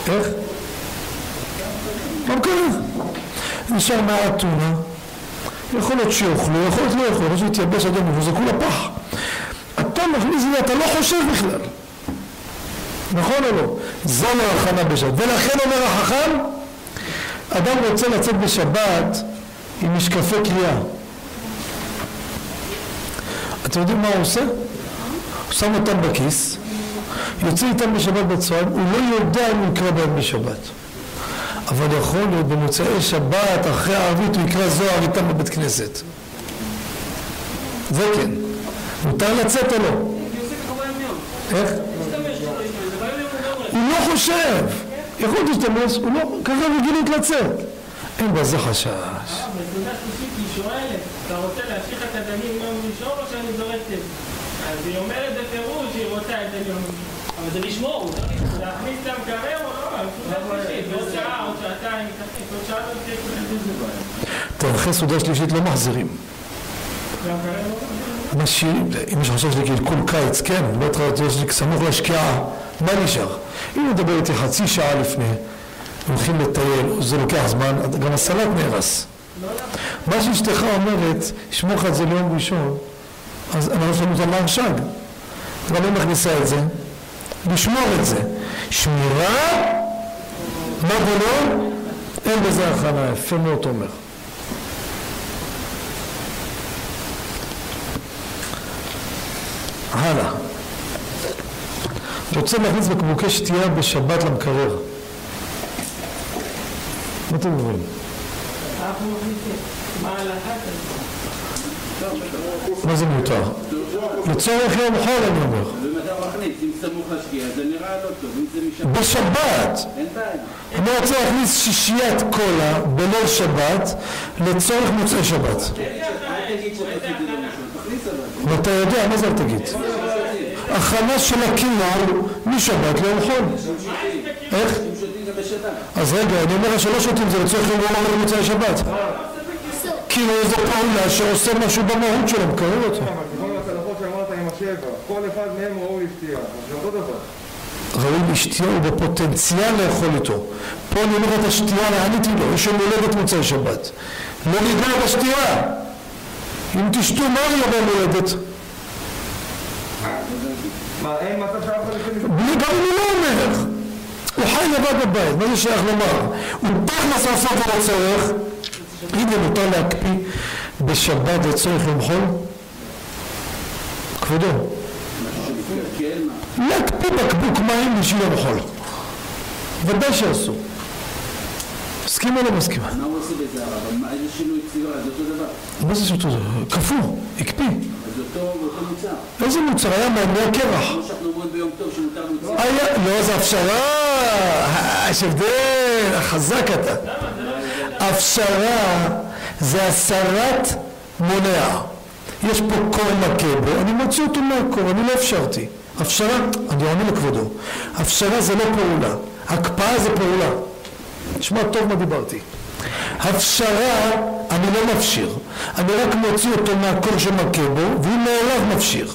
איך? במקרר. נשאר מהאתונה, יכול להיות שיאכלו, יכול להיות לא יאכלו, יכול להיות שיתייבש עד יום ויזרקו לפח. אתה מכניס את זה, אתה לא חושב בכלל. נכון או לא? זה לא הכנה בשבת. ולכן אומר החכם, אדם רוצה לצאת בשבת עם משקפי קריאה. אתם יודעים מה הוא עושה? הוא שם אותם בכיס, יוצא איתם בשבת בצהריים, הוא לא יודע אם הוא יקרא בהם בשבת. אבל יכול להיות במוצאי שבת, אחרי הערבית, הוא יקרא זוהר איתם בבית כנסת. זה כן. מותר לצאת או לא? איך? הוא לא חושב. יכול להשתמש, הוא לא, ככה רגילות לצאת. אין בזה חשש. בנקודה שלישית היא שואלת, אתה רוצה להמשיך את הדמים יום ראשון או שאני זורקת? אז היא אומרת בפירוש שהיא רוצה את ראשון. אבל זה לשמור, להכניס למקרר או לא? לא טוב, אחרי סעודה שלישית לא מחזירים. לא אם יש חשש לקלקול קיץ, כן, בטח יש לי סמוך לשקיעה, מה נשאר? אם נדבר איתי חצי שעה לפני, הולכים לטייל, זה לוקח זמן, גם הסלט נהרס. מה שאשתך אומרת, שמור לך את זה ליום ראשון, אז אנחנו שמים את המהרש"ג. גם לא מכניסה את זה, לשמור את זה. שמירה, מה ולא? אין בזה הכנה, יפה מאוד אומר. הלאה. רוצה להכניס בקבוקי שתייה בשבת למקרר. מה אתם אומרים? מה ההלכה? מה זה מותר? לצורך יום חול אני אומר. לא בשבת! אני רוצה להכניס שישיית קולה בליל שבת לצורך מוצאי שבת. לא. ואתה יודע, מה זה אל תגיד? הכנה של הכינור משבת ליום חול. איך? אז רגע, אני אומר לך שלא שותים זה לצורך יום חול למוצאי שבת. כאילו זו פעולה שעושה משהו במהות שלו, מקרר אותו. כל אחד מהם ראוי לשתייה, זה אותו דבר. ראוי לשתייה הוא בפוטנציאל לאכול איתו. פה אני אומר את השתייה, עניתי לו, יש יום הולדת מוצאי שבת. לא לגמור בשתייה. אם תשתו מה יהיה ביום הולדת? מה, אין מצב שאף אחד לפני בלי גם אם הוא לא אומר. הוא חי לבד בבית, מה זה שייך לומר? הוא תכלס עושה את זה לצורך. הנה מותר להקפיא בשבת לצורך יום חול? כבודו? להקפיא בקבוק מים בשביל יום חול. ודאי שאסור. מסכים או לא מסכים? מה הוא עושה בזה הרב? מה, איזה שינוי צבירה? זה אותו דבר. מה זה שאותו זה? קפוא, הקפיא. אז אותו מוצר. איזה מוצר? היה מהמר קרח. כמו שאנחנו אומרים ביום טוב שמותר מוצר. לא, זה הפשרה, יש הבדל, חזק אתה. הפשרה זה הסרת מונע. יש פה קור מכה אני מוציא אותו מהקור, אני לא אפשרתי. הפשרה, אני עונה לכבודו, הפשרה זה לא פעולה, הקפאה זה פעולה. שמע טוב מה דיברתי. הפשרה, אני לא מפשיר, אני רק מוציא אותו מהקור שמכה בו, והוא מעליו מפשיר.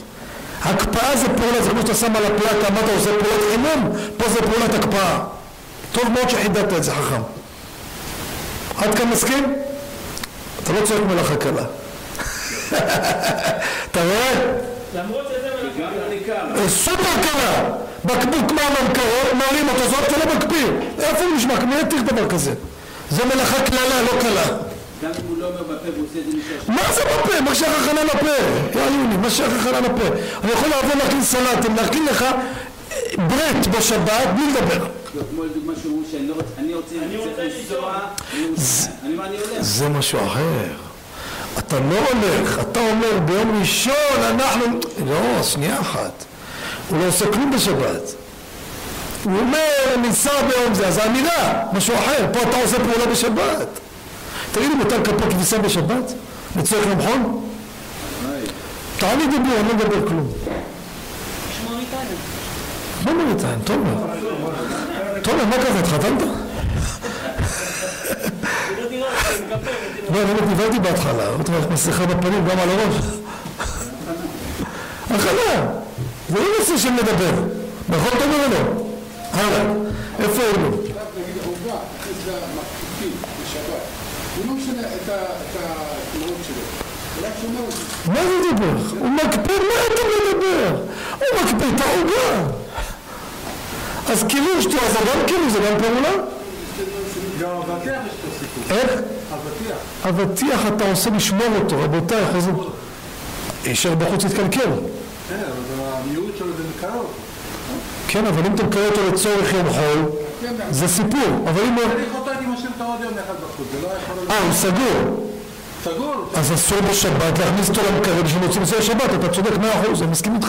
הקפאה זה פעולה, זה כמו שאתה שם על הפלטה, מה אתה עושה פעולת חימום? פה זה פעולת הקפאה. טוב מאוד שחידדת את זה חכם. עד כאן מסכים? אתה לא צועק מלאכה קלה. *laughs* אתה רואה? למרות שזה מלאכה. לניכר. אה, סופר קלה! בקבוק מים המקרר, מרים אותו, זאת זה לא מקפיא. איפה הוא נשמע? מי יתיר דבר כזה? זה מלאכה קללה, לא קלה. גם אם הוא לא אומר בפה והוא עושה את זה. מה זה בפה? מה שייך הכנה לפה? יא יוני, מה שייך הכנה לפה? אני יכול לעבור להכין סלטים, להכין לך אה, ברט בשבת בלי לדבר. לא, כמו לדוגמה שאומרים שאני לא רוצה, לנסוע, לירושלים. אני אומר, אני הולך. זה משהו אחר. אתה לא הולך, אתה אומר ביום ראשון אנחנו... לא, שנייה אחת. הוא לא עושה כלום בשבת. הוא אומר, ניסע ביום זה, אז זה אמירה, משהו אחר. פה אתה עושה פעולה בשבת. תגיד לי, מותר כפות כביסה בשבת? לצורך למחון? תעני דיבור, אני לא מדבר כלום. מה מוריטיים? תומר. תומר, מה קרה? התחתנת? לא, אני באמת נבהלתי בהתחלה, ראיתי לך מסכה בפנים, גם על הראש. הכלה, זה לא נושא של לדבר. נכון תומר או לא? הלאה, איפה היינו? הוא לא משנה את ה- את התנועות שלו. הוא רק שומר אותי. מה זה דבר? הוא מקפיא, מה אתה מדבר? הוא מקפיא את העוגה. אז קירוש, תראה, זה גם קירוש, זה גם פעולה? גם אבטיח יש פה סיפור. איך? אבטיח. אבטיח אתה עושה לשמור אותו, רבותיי, חוזר... יישאר בחוץ יתקלקל. כן, אבל המיעוט שלו זה מקרוב. כן, אבל אם אתה מקרא אותו לצורך יום חול, זה סיפור. אבל אם... אני חוטא הייתי משאיר אותו עוד יום אחד בחוץ, זה לא יכול. אה, הוא סגור. סגור. אז אסור בשבת להכניס אותו למקרר בשביל להוציא מזה לשבת, אתה צודק מאה אחוז, אני מסכים איתך.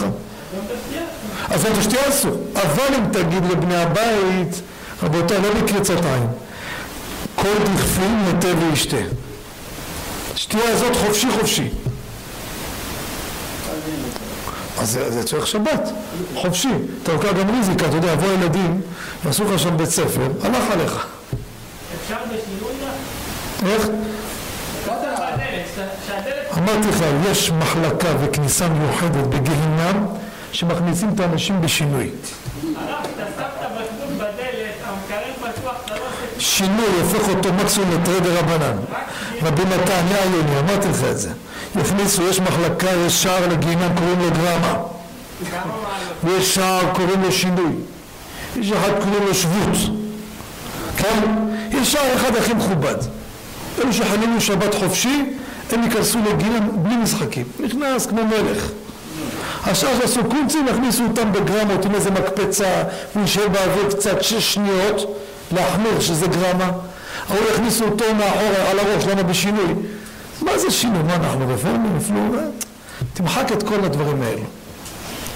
אז את השתייה אסור. אבל אם תגיד לבני הבית, רבותיי, לא בקריצת עין, כל דכפין נוטה וישתה. שתייה הזאת חופשי חופשי. אז זה, זה צורך שבת, חופשי. אתה לוקח גם ריזיקה, אתה יודע, יבואו ילדים, יעשו לך שם בית ספר, הלך עליך. אפשר בשינוי? איך? שהדלת... אמרתי לך, יש מחלקה וכניסה מיוחדת בגיהינם שמכניסים את האנשים בשינוי. שינוי הופך אותו מקסימום לתרי דרבנן. רבי מתן, יא עיוני, אמרתי לך את זה. יכניסו, יש מחלקה, יש שער לגיהינם, קוראים לו מעלות. ויש שער, קוראים לו שינוי. יש אחד קוראים לו שבות. כן? יש שער אחד הכי מכובד. אלו שחנינו שבת חופשי, הם ייכנסו לגיהינם בלי משחקים. נכנס כמו מלך. השאר שעשו קונצים, יכניסו אותם בגרמות עם איזה מקפצה, הוא יישאר באוויר קצת שש שניות, להחמיר שזה גרמה. ההוא יכניסו אותו מאחורה על הראש, למה בשינוי? מה זה שינוי? מה אנחנו רפורמים? אפילו... אה, תמחק את כל הדברים האלו.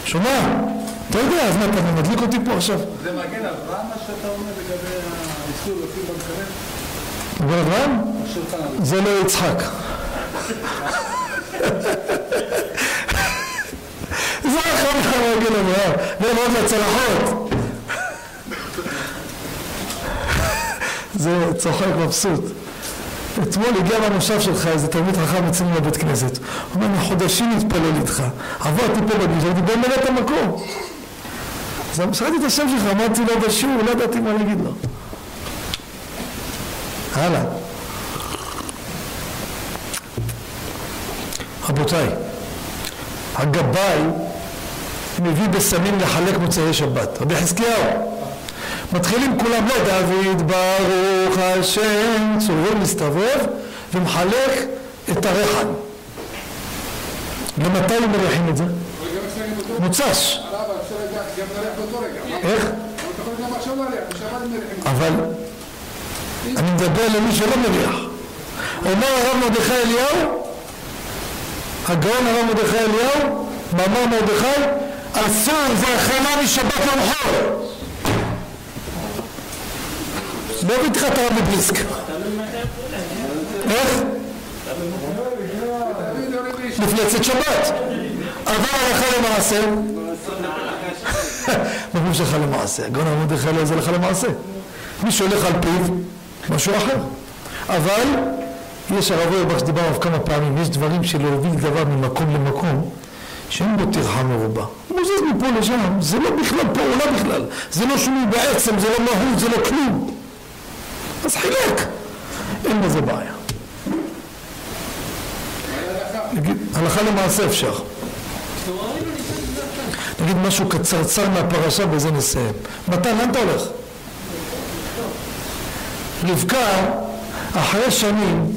שומע? אתה יודע, אז מה, אתה מדליק אותי פה עכשיו? זה מגן אברהם מה שאתה אומר לגבי האיסור להפעיל במקרר? בן אברהם? זה לא יצחק. *laughs* זה אחד מהרגל אברהם, ולמרות לצלחות. זה צוחק מבסוט. אתמול הגיע מהמושב שלך איזה תלמיד חכם אצלנו לבית כנסת. הוא אומר, אני חודשים מתפלל איתך. עברתי פה בכביש, הייתי בוא מלא את המקום. אז שאלתי את השם שלך, אמרתי לו בשיעור, לא ידעתי מה להגיד לו. הלאה. רבותיי, הגבאי מביא בסמים לחלק מוצאי שבת. רבי חזקיהו. מתחילים כולם, לא דוד ברוך השם, צורר מסתובב ומחלק את הרחן. למתי הם מריחים את זה? מוצ"ש. איך? אבל אני מדבר למי שלא מריח. אומר הרב מרדכי אליהו, הגאון הרב מרדכי אליהו, מאמר מרדכי, אסור זה החלה משבת יום חול. לא לך את הרב מבליסק. תלוי מתי הוא פולט. איך? צאת שבת. אבל הלכה למעשה, פירוש הלכה למעשה? הגאון מרדכי אליהו זה הלכה למעשה. מי שהולך על פיו, משהו אחר. אבל יש הרב אוירבך שדיבר עליו כמה פעמים, יש דברים שלהוביל דבר ממקום למקום, שאין בו טרחה מרובה. הוא מוזז מפה לשם, זה לא בכלל פעולה בכלל, זה לא שינוי בעצם, זה לא מהות, זה לא כלום. אז חילק, אין בזה בעיה. נגיד, הלכה למעשה אפשר. נגיד משהו קצרצר מהפרשה, בזה נסיים. מתן, לאן אתה הולך? רבקה, אחרי שנים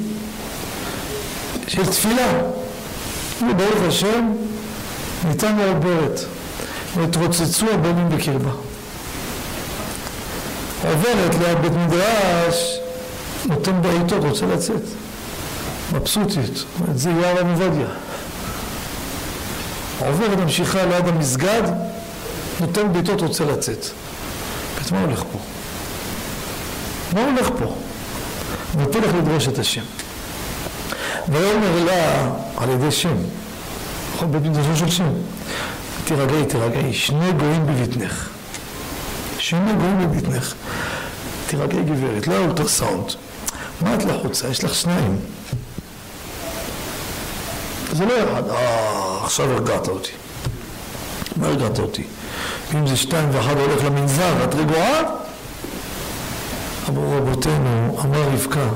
של תפילה, וברוך השם, ניתן לה עוברת, והתרוצצו הבנים בקרבה. עוברת ליד בית מדרש, נותן בעיטות, רוצה לצאת. מבסוטית, אומרת, זה יער עובדיה. עוברת, ממשיכה ליד המסגד, נותן בעיטות, רוצה לצאת. בית מה הולך פה? מה הולך פה? ותלך לדרוש את השם. ויאמר לה על ידי שם, נכון, בית מדרשו של שם, תירגעי, תירגעי, שני גויים בבטנך. שני גויים בבטנך. תירגעי גברת, לא אולטרסאונד. מה את לחוצה? יש לך שניים. זה לא אחד, אה, עכשיו הרגעת אותי. מה הרגעת אותי? ואם זה שתיים ואחד הולך למנזר, את רגועה? אמרו רבותינו, אמרה רבקה,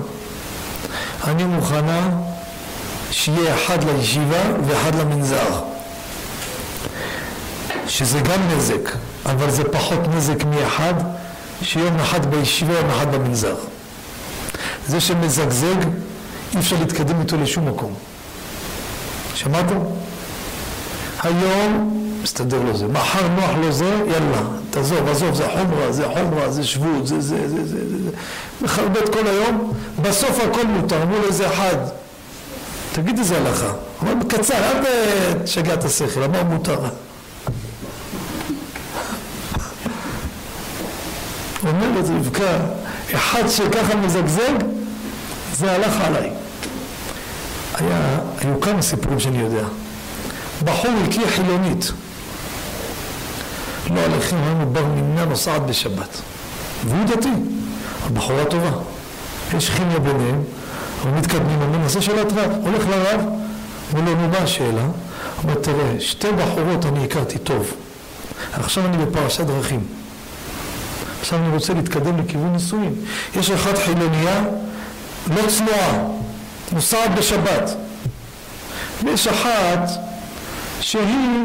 אני מוכנה שיהיה אחד לישיבה ואחד למנזר. שזה גם נזק, אבל זה פחות נזק מאחד שיום אחד בישיבה יום אחד במנזר. זה שמזגזג, אי אפשר להתקדם איתו לשום מקום. שמעתם? היום מסתדר לו זה, מחר נוח לו זה, יאללה, תעזוב, עזוב, זה חומרה, זה חומרה, זה שבות, זה זה זה זה זה מחרבט כל היום, בסוף הכל מותר, אמרו לו איזה אחד, תגיד איזה הלכה, אבל בקצר, אל תשגע את השכל, אמר מותר. אומרת רבקה, אחד שככה מזגזג, זה הלך עליי. היה, היו כמה סיפורים שאני יודע. בחור הכיר חילונית. לא עליכם, היינו בר מיניה נוסעת בשבת. והוא דתי, הבחורה טובה. יש כימיה ביניהם, אבל מתקדמים, אומרים, נעשה שאלת רב. הולך לרב, אומר לו, מה השאלה? אומר, תראה, שתי בחורות אני הכרתי טוב. עכשיו אני בפרשת דרכים. עכשיו אני רוצה להתקדם לכיוון נישואין. יש אחת חילוניה לא צנועה, נוסעת בשבת. ויש אחת שהיא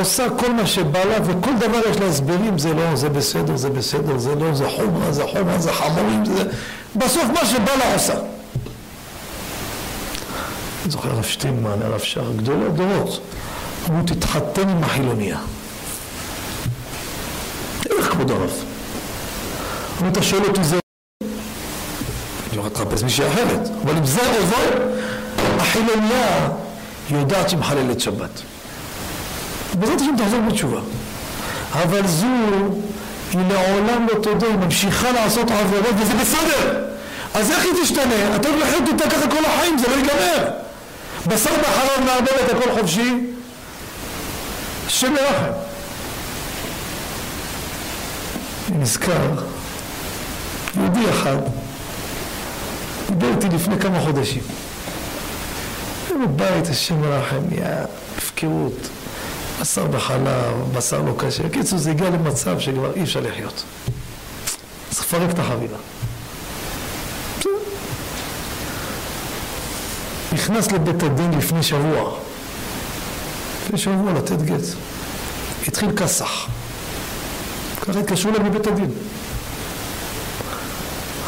עושה כל מה שבא לה וכל דבר יש לה הסברים, זה לא, זה בסדר, זה בסדר, זה לא, זה חומרה, זה חומרה, זה חמורים, זה... בסוף מה שבא לה עושה. אני זוכר הרב שטיינמן, הרב שער, גדולי הדורות. אמרו, תתחתן עם החילוניה. איך כבוד הרב? אמרו, אתה שואל אותי זה... אני הולך לחפש מישהי אחרת, אבל אם זה זו, החילוניה יודעת שהיא מחללת שבת. בעזרת השם תחזור בתשובה. אבל זו, היא לעולם לא תודה, היא ממשיכה לעשות עבירות וזה בסדר. אז איך היא תשתנה? אתה הולך לחיות איתה ככה כל החיים, זה לא ייגמר. בשר בחלב מערבב את הכל חופשי, השם ירחם. נזכר, יהודי אחד, דיבר איתי לפני כמה חודשים. בבית, השם ירחם, נהיה הפקרות. בשר בחלב, בשר לא קשה. בקיצור, זה הגיע למצב שכבר אי אפשר לחיות. צריך לפרק את החבילה. נכנס לבית הדין לפני שבוע. לפני שבוע לתת גט. התחיל כסח. ככה התקשרו אליי מבית הדין.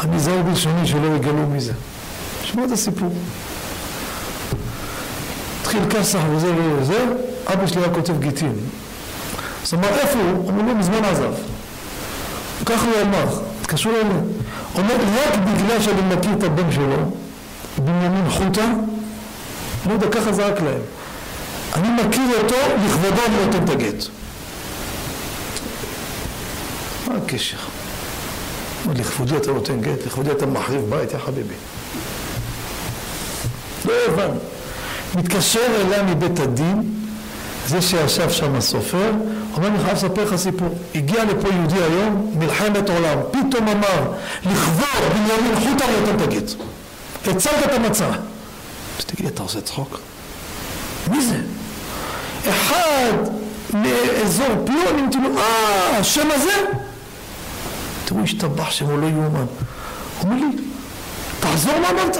אני זהיר בלשוני שלא יגלו מזה. שמע את הסיפור. התחיל כסח וזה וזה, אבא שלי היה כותב גיטין. אז אמר, איפה הוא? אמרו לו, מזמן עזב. ככה הוא אמר, התקשרו אליי. אומר, רק בגלל שאני מכיר את הבן שלו, בנימין חוטה, לא יודע, ככה זרק להם. אני מכיר אותו, לכבודו אני נותן את הגט. מה הקשר? לכבודי אתה נותן גט, לכבודי אתה מחריב בית, יא חביבי. לא הבנו. מתקשר אליה מבית הדין, זה שישב שם הסופר, אומר אני חייב לספר לך סיפור. הגיע לפה יהודי היום, מלחמת עולם, פתאום אמר, לכבוד בנימין חוטה נותן את הגט. הצלת את המצה. אז תגיד, אתה עושה צחוק? מי זה? אחד מאזור פלוני, לו, אה, השם הזה? תראו, השתבח שמו לא יאומן. הוא אומר לי, תחזור מה אמרת?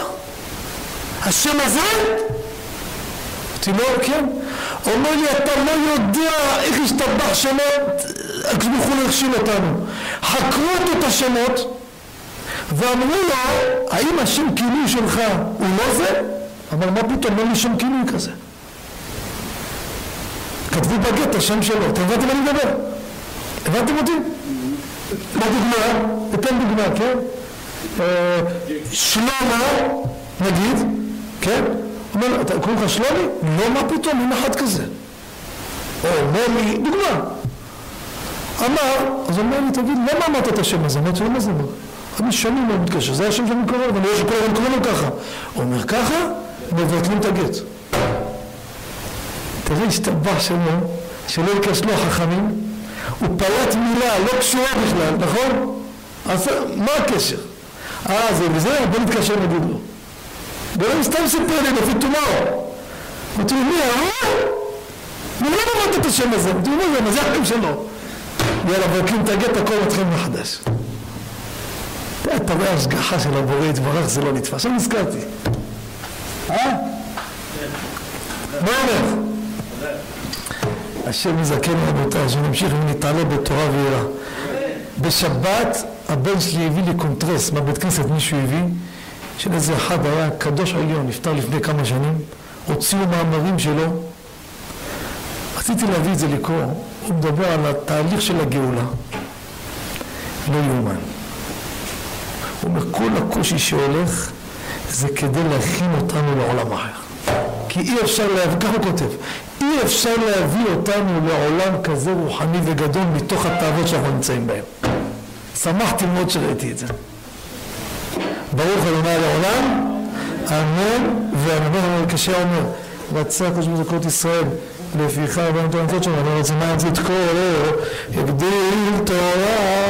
השם הזה? אמרתי לו, כן. הוא אומר לי, אתה לא יודע איך השתבח שמות, הקדוש ברוך הוא לא אותנו. חקרו אותו את השמות, ואמרו לו, האם השם כינוי שלך הוא לא זה? אמר, מה פתאום, אין לי שם כינוי כזה. כתבו בגט השם שלו, אתם הבנתם מה אני מדבר? הבנתם אותי? מה דוגמה? אתן דוגמה, כן? אה, שלמה, נגיד, כן? אומר, אתה קוראים לך שלומי? לא, מה פתאום, אין אחד כזה. או מומי, דוגמה. אמר, אז אומר לי, תגיד, למה אמרת את השם הזה? אמרתי לו, מה זה אמר? אני שנים לא מתקשר, זה השם שאני קורא, ואני רואה שכל הזמן קוראים לו ככה. הוא אומר, ככה, מבטלים את הגט. תראה, השתבח שמו, שלא ייכשלו החכמים, הוא פלט מילה לא קשורה בכלל, נכון? אז מה הקשר? אה, זה וזה, בוא נתקשר נגיד לו. ולא סתם סיפר לי, לפי טומאו. אמרתי לו, מי, אה? למה אמרת את השם הזה? אמרתי לו, מה זה, החיים שלו? יאללה, בודקים את הגט, הכל מתחיל מחדש. רואה השגחה של הבורא יתברך, זה לא נתפס. עכשיו נזכרתי. אה? מה אומר? השם יזכן רבותיי, שנמשיך ונתעלה בתורה ויראה. בשבת הבן שלי הביא לי קונטרס מהבית כנסת, מישהו הביא, של איזה אחד היה קדוש עליון, נפטר לפני כמה שנים, הוציאו מאמרים שלו. רציתי להביא את זה לקרוא, הוא מדבר על התהליך של הגאולה. לא יאומן. הוא אומר, כל הקושי שהולך זה כדי להכין אותנו לעולם אחר. כי אי אפשר להביא, ככה הוא כותב, אי אפשר להביא אותנו לעולם כזה רוחני וגדול מתוך התאוות שאנחנו נמצאים בהם. שמחתי מאוד שראיתי את זה. ברוך ה' לעולם, אמן ואמן. המקשר אומר, רצה הקדוש ברוך הוא ישראל, לפיכך את המצות שלנו, אני רוצה מה צדקו, יגדיל תורה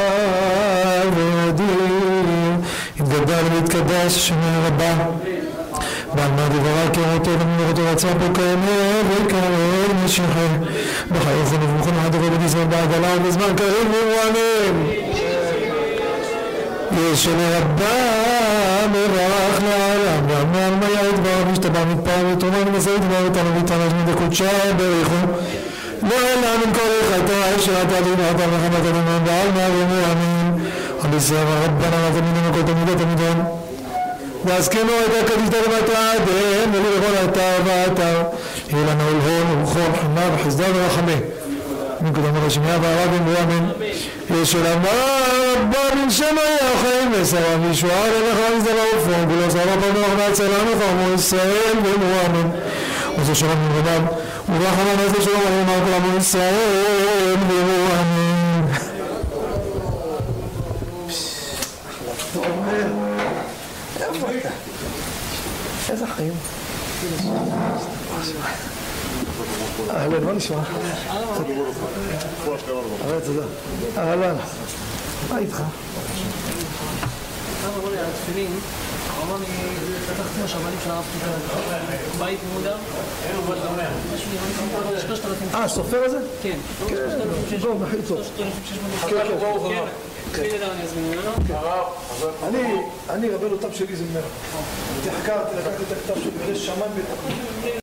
וידיר, יתגדל ויתקדש, שמי רבה. בעל מה דברה כראותו למנורתו רצה פה כאמר וכאמר משיחי בחיי זה נבוכן עד רבי ישראל בעגלה ובזמן קריב ומואמים יש לרבה מברך לעולם ואמר מה יעד בר משתבע מתפעל ותרומה ומסע יתבע אותנו ויתענש מדקודשה בריחו. לא אלא מן כל חטא אשר אתה דין אתה מחמת אדוני בעל מה ומואמים על ישראל רבנה ותמידנו כל תמידות תמידון והזקנו הייתה קדישתא למטרתיהם ולא לכל האתר והאתר יהיה לנו ולהון ולכון חמה וחסדה ורחמי. מקודם הרשמיה והרבים ואמן יש עולמה רבה מן שמא יחם ושרה וישועה ללך למזדרה ופון ולא שרה בנוח והצלה מחמו ישראל ומואמן וזה שלום מרבם ורחמן איזה שלום עליהם על כל עמו איזה חיים. אהלן, מה נשמע? אהלן, תודה. אהלן. מה איתך? אמרו לי על התפילין, לי, פתחתי של הרב בית אה, הסופר הזה? כן. כן, אני אזמין ממנו. אני, אני רבנו תם שלי זה ממנו. הייתי חקרתי, לקחתי את הכתב של בגלל שמן בטח.